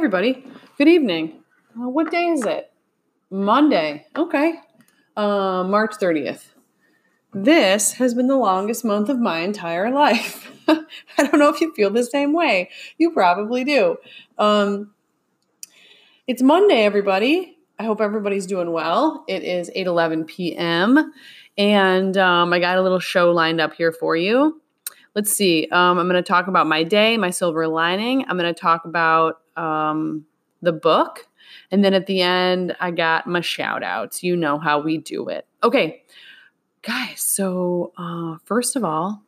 everybody. Good evening. Uh, what day is it? Monday. Okay. Uh, March 30th. This has been the longest month of my entire life. I don't know if you feel the same way. You probably do. Um, it's Monday, everybody. I hope everybody's doing well. It is 8 11 p.m. And um, I got a little show lined up here for you. Let's see. Um, I'm going to talk about my day, my silver lining. I'm going to talk about um, the book. And then at the end, I got my shout outs. You know how we do it. Okay, guys. So, uh, first of all,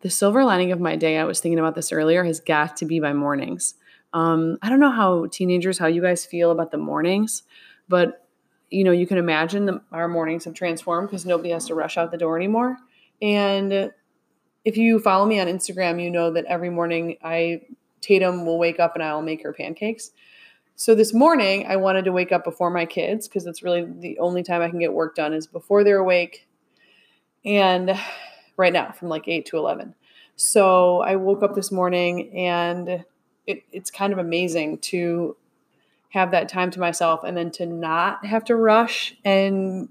the silver lining of my day, I was thinking about this earlier, has got to be my mornings. Um, I don't know how teenagers, how you guys feel about the mornings, but you know, you can imagine the, our mornings have transformed because nobody has to rush out the door anymore. And if you follow me on Instagram, you know that every morning I Tatum will wake up and I'll make her pancakes. So this morning I wanted to wake up before my kids because that's really the only time I can get work done is before they're awake. And right now from like 8 to 11. So I woke up this morning and it, it's kind of amazing to have that time to myself and then to not have to rush and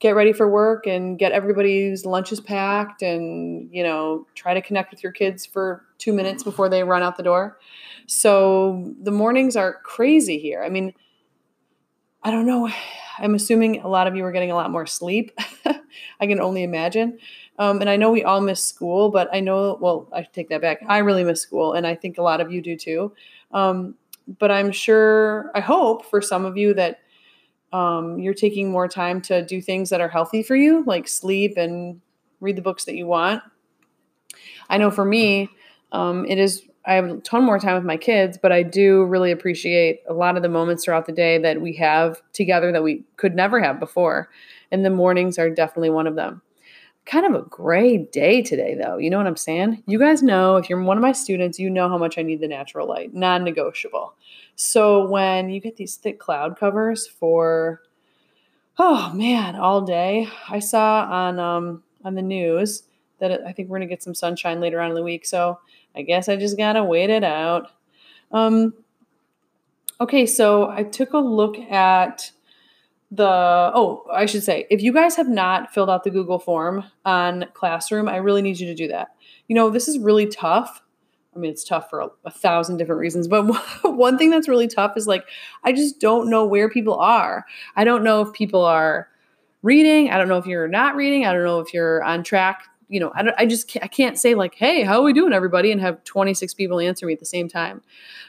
get ready for work and get everybody's lunches packed and you know try to connect with your kids for two minutes before they run out the door. So the mornings are crazy here. I mean i don't know. I'm assuming a lot of you are getting a lot more sleep. I can only imagine. Um, and i know we all miss school but i know well i take that back. I really miss school and i think a lot of you do too. Um, but i'm sure i hope for some of you that um, you're taking more time to do things that are healthy for you, like sleep and read the books that you want. I know for me, um, it is, I have a ton more time with my kids, but I do really appreciate a lot of the moments throughout the day that we have together that we could never have before. And the mornings are definitely one of them. Kind of a gray day today, though. You know what I'm saying? You guys know, if you're one of my students, you know how much I need the natural light, non negotiable. So when you get these thick cloud covers for oh man, all day. I saw on um on the news that I think we're going to get some sunshine later on in the week. So I guess I just got to wait it out. Um okay, so I took a look at the oh, I should say, if you guys have not filled out the Google form on Classroom, I really need you to do that. You know, this is really tough I mean, it's tough for a, a, thousand different reasons, but one thing that's really tough is like, I just don't know where people are. I don't know if people are reading. I don't know if you're not reading. I don't know if you're on track. You know, I, I just can't, I can't say like, hey, how are we doing, everybody, and have 26 people answer me at the same time.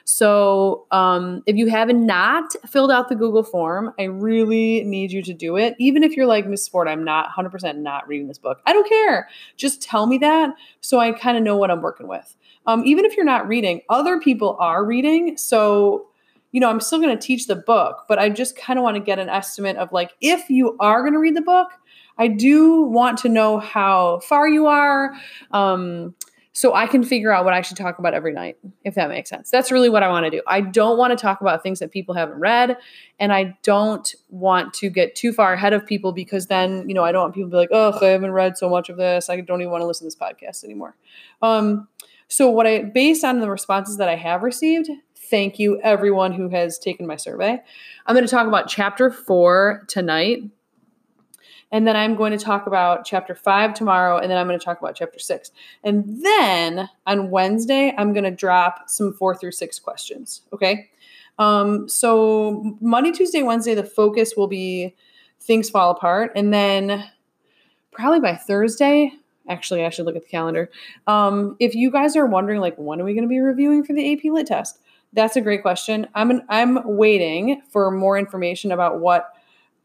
So, um, if you haven't not filled out the Google form, I really need you to do it. Even if you're like Miss Ford, I'm not 100% not reading this book. I don't care. Just tell me that so I kind of know what I'm working with um, even if you're not reading, other people are reading. So, you know, I'm still going to teach the book, but I just kind of want to get an estimate of like, if you are going to read the book, I do want to know how far you are. Um, so I can figure out what I should talk about every night, if that makes sense. That's really what I want to do. I don't want to talk about things that people haven't read, and I don't want to get too far ahead of people because then, you know, I don't want people to be like, oh, I haven't read so much of this. I don't even want to listen to this podcast anymore. Um, so, what I, based on the responses that I have received, thank you everyone who has taken my survey. I'm going to talk about chapter four tonight. And then I'm going to talk about chapter five tomorrow. And then I'm going to talk about chapter six. And then on Wednesday, I'm going to drop some four through six questions. Okay. Um, so Monday, Tuesday, Wednesday, the focus will be things fall apart. And then probably by Thursday, actually i should look at the calendar. Um, if you guys are wondering like when are we going to be reviewing for the ap lit test? That's a great question. I'm an, i'm waiting for more information about what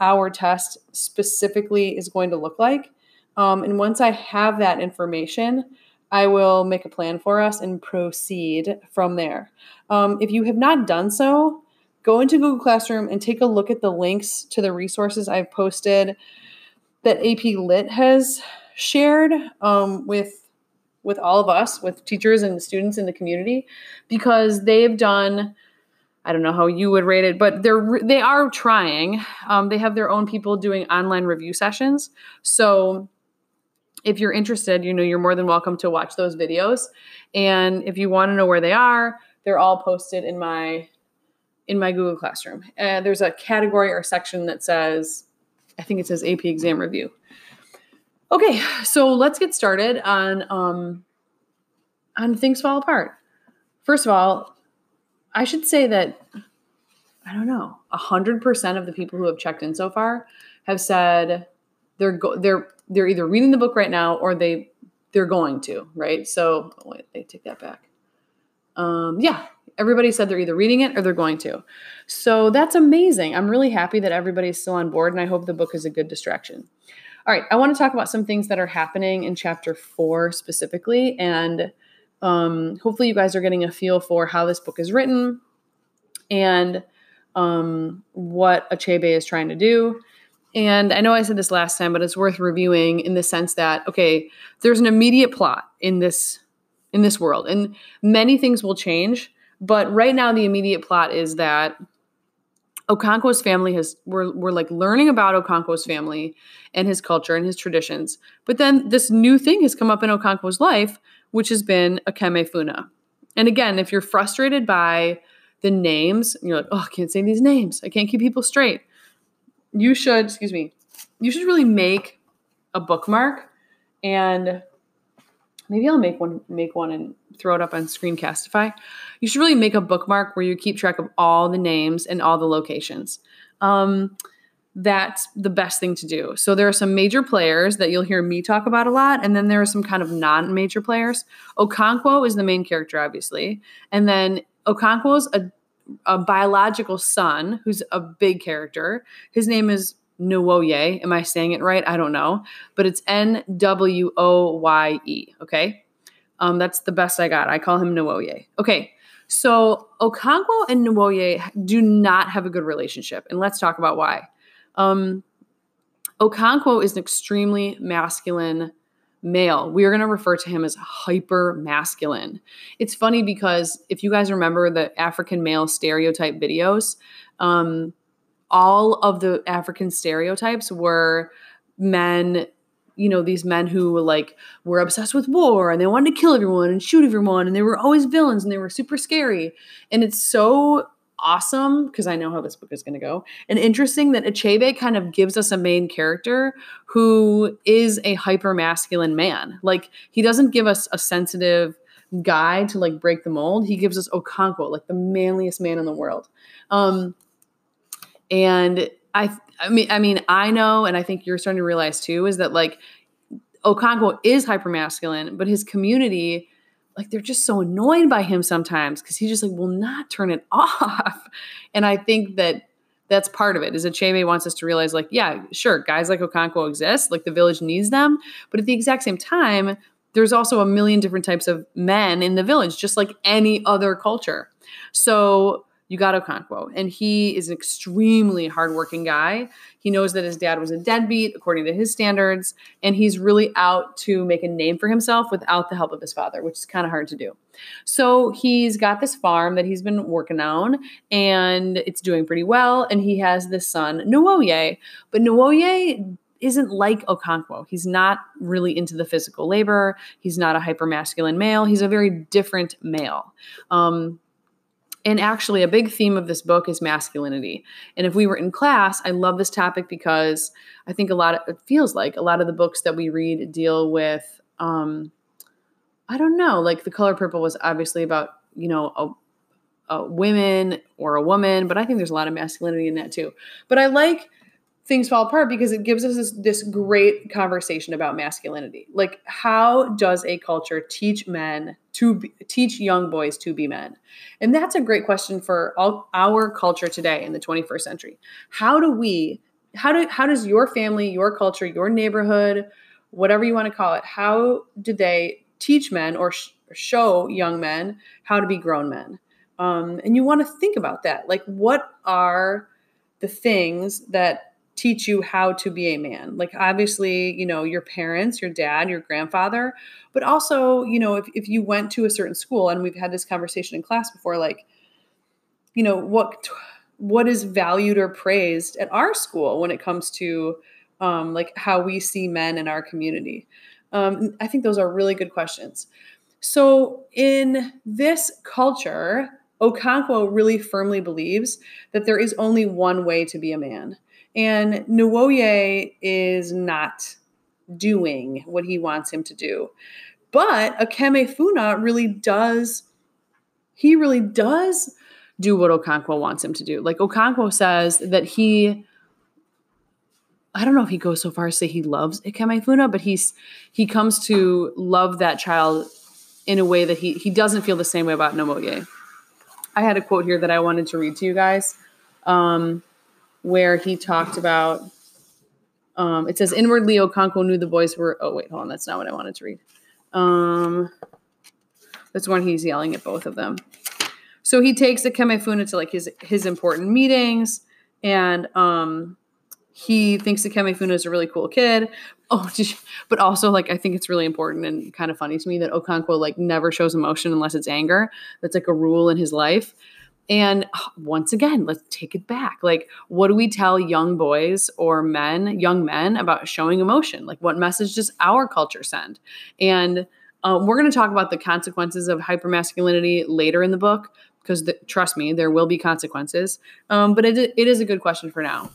our test specifically is going to look like. Um, and once i have that information i will make a plan for us and proceed from there. Um, if you have not done so go into google classroom and take a look at the links to the resources i've posted that ap lit has shared um, with with all of us, with teachers and students in the community, because they've done. I don't know how you would rate it, but they're they are trying. Um, they have their own people doing online review sessions. So if you're interested, you know you're more than welcome to watch those videos. And if you want to know where they are, they're all posted in my in my Google Classroom. And there's a category or section that says, I think it says AP exam review. Okay, so let's get started on um, on things fall apart. First of all, I should say that I don't know, hundred percent of the people who have checked in so far have said they're go- they're they're either reading the book right now or they they're going to right. So oh, wait, they take that back. Um, yeah, everybody said they're either reading it or they're going to. So that's amazing. I'm really happy that everybody's still on board, and I hope the book is a good distraction. All right, I want to talk about some things that are happening in chapter four specifically, and um, hopefully, you guys are getting a feel for how this book is written and um, what Achebe is trying to do. And I know I said this last time, but it's worth reviewing in the sense that okay, there's an immediate plot in this in this world, and many things will change but right now, the immediate plot is that Okonkwo's family has we're we're like learning about Okonkwo's family and his culture and his traditions. But then this new thing has come up in Okonkwo's life, which has been Ikemefuna. And again, if you're frustrated by the names, and you're like, oh, I can't say these names. I can't keep people straight. You should, excuse me, you should really make a bookmark and maybe I'll make one make one and throw it up on Screencastify. You should really make a bookmark where you keep track of all the names and all the locations. Um, that's the best thing to do. So there are some major players that you'll hear me talk about a lot, and then there are some kind of non-major players. Okonkwo is the main character, obviously, and then Okonkwo's a, a biological son who's a big character. His name is Nwoye. Am I saying it right? I don't know. But it's N W O Y E. Okay. Um, that's the best I got. I call him Nwoye. Okay. So Okonkwo and Nwoye do not have a good relationship. And let's talk about why. Um, Okonkwo is an extremely masculine male. We are going to refer to him as hyper masculine. It's funny because if you guys remember the African male stereotype videos, um, all of the African stereotypes were men you know these men who were like were obsessed with war and they wanted to kill everyone and shoot everyone and they were always villains and they were super scary. And it's so awesome because I know how this book is going to go and interesting that Achebe kind of gives us a main character who is a hyper masculine man. Like he doesn't give us a sensitive guy to like break the mold. He gives us Okonkwo like the manliest man in the world. Um and I I mean I mean I know and I think you're starting to realize too is that like Okonkwo is hypermasculine, but his community like they're just so annoyed by him sometimes because he just like will not turn it off. And I think that that's part of it is that Achebe wants us to realize like yeah sure guys like Okonkwo exist like the village needs them but at the exact same time there's also a million different types of men in the village just like any other culture so you got Okonkwo. And he is an extremely hardworking guy. He knows that his dad was a deadbeat according to his standards, and he's really out to make a name for himself without the help of his father, which is kind of hard to do. So he's got this farm that he's been working on, and it's doing pretty well. And he has this son, Nwoye. But Nwoye isn't like Okonkwo. He's not really into the physical labor. He's not a hyper masculine male. He's a very different male. Um, and actually, a big theme of this book is masculinity. And if we were in class, I love this topic because I think a lot of it feels like a lot of the books that we read deal with, um, I don't know, like The Color Purple was obviously about, you know, a, a women or a woman, but I think there's a lot of masculinity in that too. But I like things fall apart because it gives us this, this great conversation about masculinity. Like, how does a culture teach men to be, teach young boys to be men? And that's a great question for all our culture today in the 21st century. How do we, how do, how does your family, your culture, your neighborhood, whatever you want to call it, how do they teach men or sh- show young men how to be grown men? Um, and you want to think about that. Like, what are the things that teach you how to be a man. Like obviously you know your parents your dad your grandfather but also you know if, if you went to a certain school and we've had this conversation in class before like you know what what is valued or praised at our school when it comes to um, like how we see men in our community? Um, i think those are really good questions. So in this culture, Okonkwo really firmly believes that there is only one way to be a man. And Nwoye is not doing what he wants him to do. But Ikemefuna really does, he really does do what Okonkwo wants him to do. Like Okonkwo says that he, I don't know if he goes so far as to say he loves Ikemefuna, but he's he comes to love that child in a way that he he doesn't feel the same way about Nomoye. I had a quote here that I wanted to read to you guys, um, where he talked about. Um, it says inwardly Okonkwo knew the boys were. Oh wait, hold on, that's not what I wanted to read. Um, that's when he's yelling at both of them. So he takes the Kemefuna to like his his important meetings, and um, he thinks the Kemefuna is a really cool kid. Oh, but also like I think it's really important and kind of funny to me that Okonkwo like never shows emotion unless it's anger. That's like a rule in his life. And once again, let's take it back. Like, what do we tell young boys or men, young men, about showing emotion? Like, what message does our culture send? And um, we're going to talk about the consequences of hypermasculinity later in the book because the, trust me, there will be consequences. Um, but it, it is a good question for now.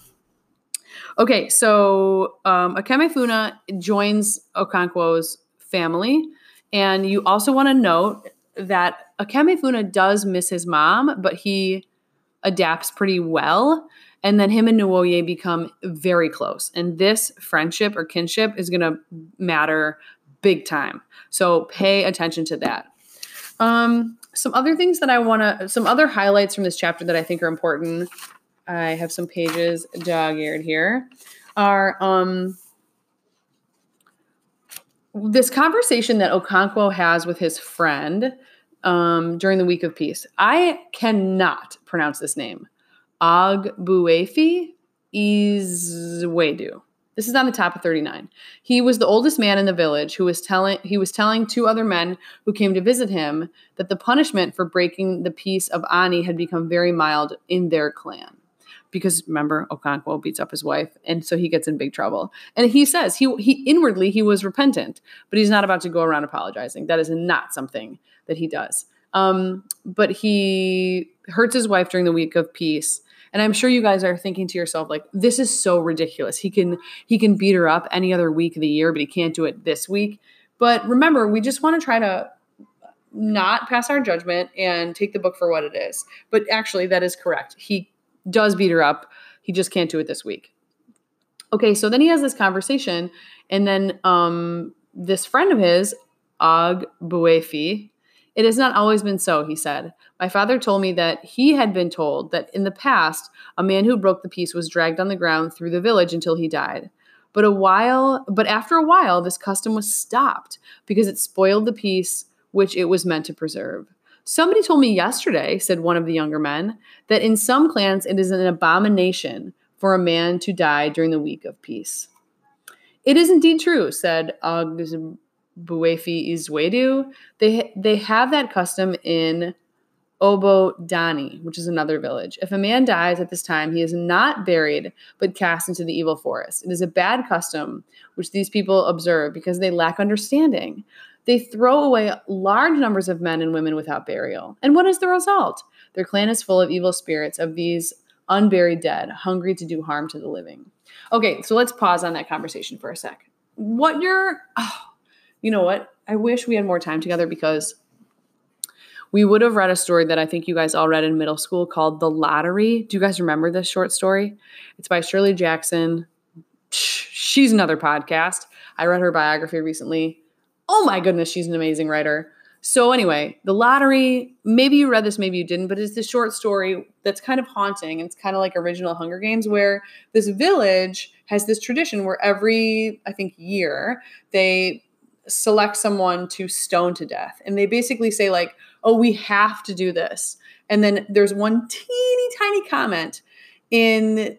Okay, so um, Ikemefuna joins Okonkwo's family. And you also want to note that Ikemefuna does miss his mom, but he adapts pretty well. And then him and Nwoye become very close. And this friendship or kinship is going to matter big time. So pay attention to that. Um, some other things that I want to, some other highlights from this chapter that I think are important I have some pages dog-eared here, are um, this conversation that Okonkwo has with his friend um, during the week of peace. I cannot pronounce this name. Ogbuefi Ezeudu. This is on the top of 39. He was the oldest man in the village who was telling he was telling two other men who came to visit him that the punishment for breaking the peace of Ani had become very mild in their clan because remember Okonkwo beats up his wife and so he gets in big trouble. And he says he he inwardly he was repentant, but he's not about to go around apologizing. That is not something that he does. Um, but he hurts his wife during the week of peace. And I'm sure you guys are thinking to yourself like this is so ridiculous. He can he can beat her up any other week of the year, but he can't do it this week. But remember, we just want to try to not pass our judgment and take the book for what it is. But actually that is correct. He does beat her up. He just can't do it this week. Okay, so then he has this conversation, and then um, this friend of his, Og Buefi, it has not always been so, he said. My father told me that he had been told that in the past, a man who broke the peace was dragged on the ground through the village until he died. But a while, but after a while, this custom was stopped because it spoiled the peace which it was meant to preserve. Somebody told me yesterday, said one of the younger men, that in some clans it is an abomination for a man to die during the week of peace. It is indeed true, said Buefi Ezeudu. They, they have that custom in Obodoani, which is another village. If a man dies at this time, he is not buried, but cast into the evil forest. It is a bad custom which these people observe because they lack understanding. They throw away large numbers of men and women without burial. And what is the result? Their clan is full of evil spirits of these unburied dead, hungry to do harm to the living. Okay, so let's pause on that conversation for a sec. What you're, oh, you know what? I wish we had more time together because we would have read a story that I think you guys all read in middle school called The Lottery. Do you guys remember this short story? It's by Shirley Jackson. She's another podcast. I read her biography recently oh my goodness, she's an amazing writer. So, anyway, the lottery, maybe you read this, maybe you didn't, but it's this short story that's kind of haunting. It's kind of like original Hunger Games, where this village has this tradition where every, I think, year they select someone to stone to death. And they basically say, like, oh, we have to do this. And then there's one teeny tiny comment in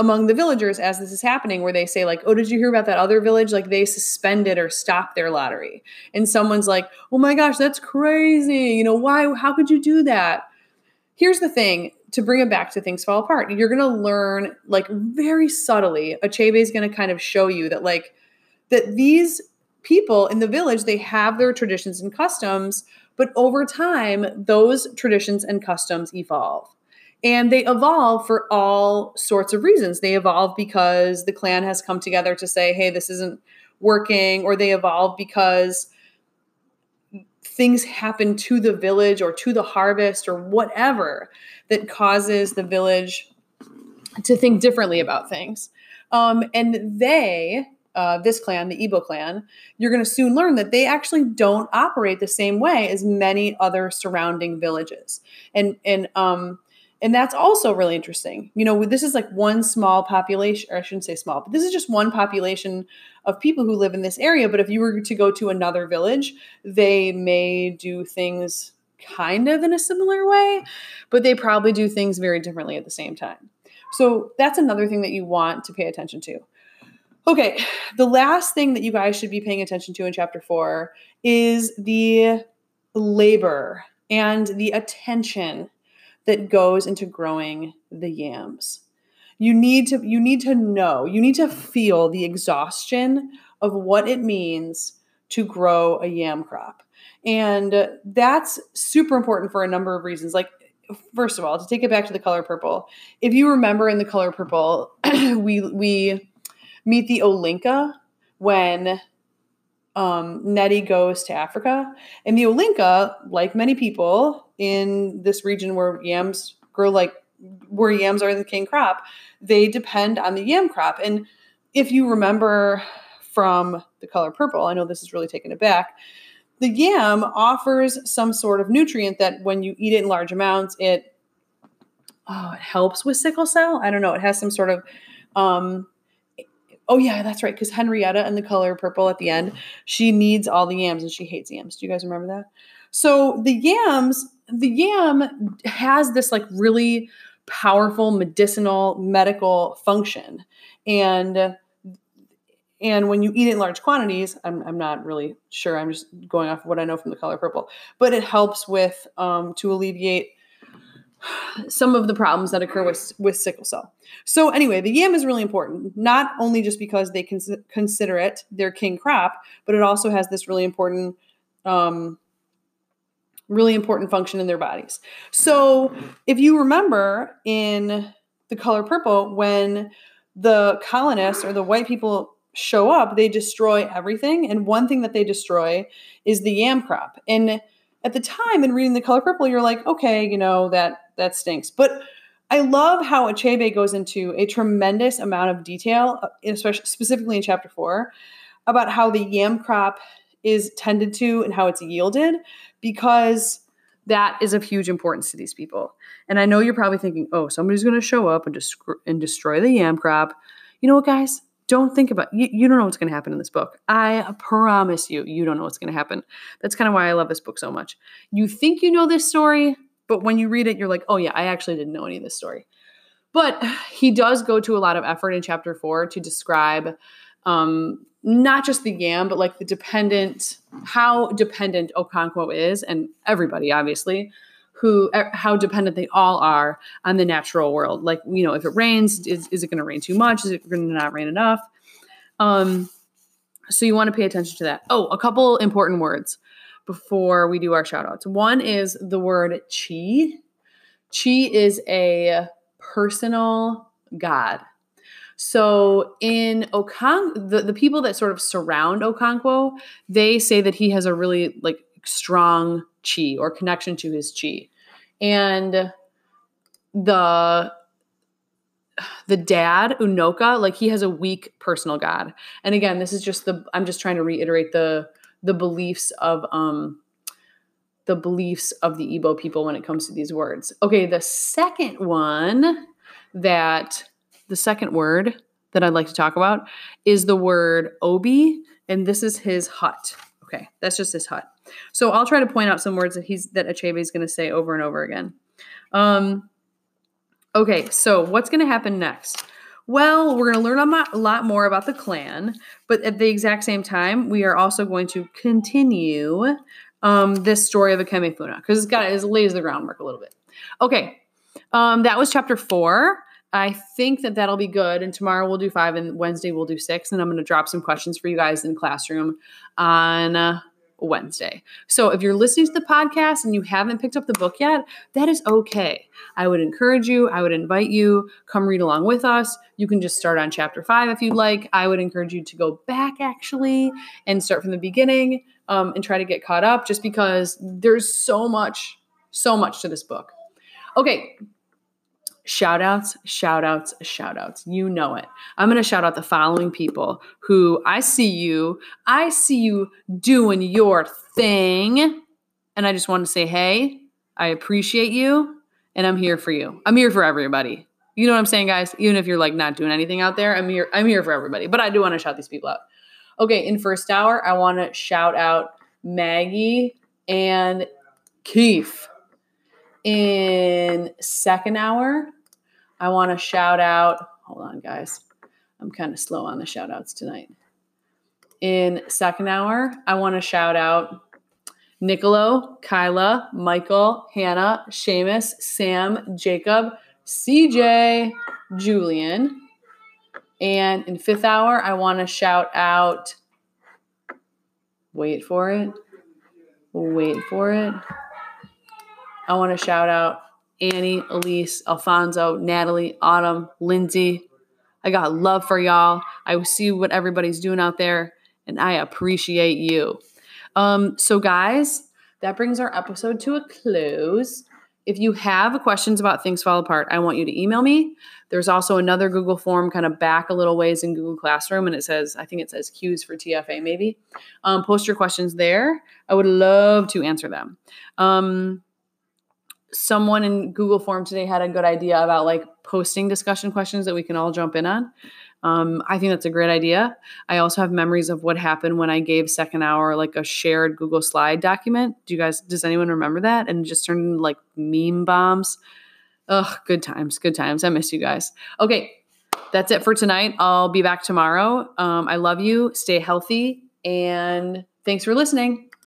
among the villagers as this is happening where they say like oh did you hear about that other village? Like they suspended or stopped their lottery. And someone's like oh my gosh that's crazy. You know why how could you do that? Here's the thing to bring it back to things fall apart you're going to learn like very subtly achebe is going to kind of show you that like that these people in the village, they have their traditions and customs, but over time, those traditions and customs evolve. And they evolve for all sorts of reasons. They evolve because the clan has come together to say, hey, this isn't working, or they evolve because things happen to the village or to the harvest or whatever that causes the village to think differently about things. Um, and they, uh, this clan, the Igbo clan, you're going to soon learn that they actually don't operate the same way as many other surrounding villages. And and um, and that's also really interesting. You know, this is like one small population, or I shouldn't say small, but this is just one population of people who live in this area. But if you were to go to another village, they may do things kind of in a similar way, but they probably do things very differently at the same time. So that's another thing that you want to pay attention to. Okay, the last thing that you guys should be paying attention to in chapter four is the labor and the attention that goes into growing the yams. You need to you need to know, you need to feel the exhaustion of what it means to grow a yam crop. And that's super important for a number of reasons. Like first of all, to take it back to the color purple, if you remember in the color purple, we we meet the Olinka when um, Nettie goes to Africa. And the Olinka, like many people in this region where yams grow like where yams are the king crop, they depend on the yam crop. And if you remember from the color purple, I know this is really taken it back the yam offers some sort of nutrient that when you eat it in large amounts, it oh, it helps with sickle cell. I don't know. It has some sort of um, oh yeah, that's right. Because Henrietta in the color purple at the end, she needs all the yams and she hates yams. Do you guys remember that? So the yams, the yam has this like really powerful medicinal medical function. And and when you eat it in large quantities, I'm, I'm not really sure. I'm just going off of what I know from the color purple, but it helps with um, to alleviate some of the problems that occur with, with sickle cell. So anyway, the yam is really important, not only just because they cons- consider it their king crop, but it also has this really important, um, really important function in their bodies. So if you remember in the color purple, when the colonists or the white people show up, they destroy everything. And one thing that they destroy is the yam crop. And at the time in reading the color purple, you're like, okay, you know, that that stinks. But I love how Achebe goes into a tremendous amount of detail, uh, especially specifically in chapter four, about how the yam crop is tended to and how it's yielded, because that is of huge importance to these people. And I know you're probably thinking, oh, somebody's going to show up and, and destroy the yam crop. You know what, guys? don't think about you, you don't know what's going to happen in this book i promise you you don't know what's going to happen that's kind of why i love this book so much you think you know this story but when you read it you're like oh yeah i actually didn't know any of this story but he does go to a lot of effort in chapter four to describe um, not just the yam but like the dependent how dependent okonkwo is and everybody obviously who how dependent they all are on the natural world. Like you know, if it rains, is, is it going to rain too much? Is it going to not rain enough? Um, so you want to pay attention to that. Oh, a couple important words before we do our shout outs. One is the word chi. Chi is a personal god. So in Okon, the, the people that sort of surround Okonkwo, they say that he has a really like strong chi or connection to his chi. And the the dad unoka like he has a weak personal god and again this is just the i'm just trying to reiterate the the beliefs of um the beliefs of the Igbo people when it comes to these words okay the second one that the second word that i'd like to talk about is the word obi and this is his hut okay that's just his hut so I'll try to point out some words that he's that Achebe is going to say over and over again. Um, okay, so what's going to happen next? Well, we're going to learn a lot more about the clan, but at the exact same time, we are also going to continue um, this story of Akemefuna because it's got it lays the groundwork a little bit. Okay, um, that was chapter four. I think that that'll be good. And tomorrow we'll do five, and Wednesday we'll do six. And I'm going to drop some questions for you guys in classroom on uh, Wednesday. So if you're listening to the podcast and you haven't picked up the book yet, that is okay. I would encourage you, I would invite you, come read along with us. You can just start on chapter five if you'd like. I would encourage you to go back actually and start from the beginning um, and try to get caught up just because there's so much, so much to this book. Okay, shout outs, shout outs, shout outs. You know it. I'm going to shout out the following people who I see you. I see you doing your thing. And I just want to say, hey, I appreciate you and I'm here for you. I'm here for everybody. You know what I'm saying, guys? Even if you're like not doing anything out there, I'm here. I'm here for everybody. But I do want to shout these people out. Okay, in first hour, I want to shout out Maggie and Keith. In second hour, I want to shout out. Hold on, guys. I'm kind of slow on the shout outs tonight. In second hour, I want to shout out Nicolo, Kyla, Michael, Hannah, Seamus, Sam, Jacob, CJ, Julian. And in fifth hour, I want to shout out, wait for it, wait for it. I want to shout out Annie, Elise, Alfonso, Natalie, Autumn, Lindsay. I got love for y'all. I see what everybody's doing out there, and I appreciate you. Um, so, guys, that brings our episode to a close. If you have questions about things fall apart, I want you to email me. There's also another Google form kind of back a little ways in Google Classroom, and it says, I think it says Q's for TFA, maybe. Um, post your questions there. I would love to answer them. Um, someone in Google Form today had a good idea about like posting discussion questions that we can all jump in on. Um, I think that's a great idea. I also have memories of what happened when I gave second hour like a shared Google Slide document. Do you guys? Does anyone remember that? And just turned into like meme bombs. Ugh, good times, good times. I miss you guys. Okay, that's it for tonight. I'll be back tomorrow. Um, I love you. Stay healthy, and thanks for listening.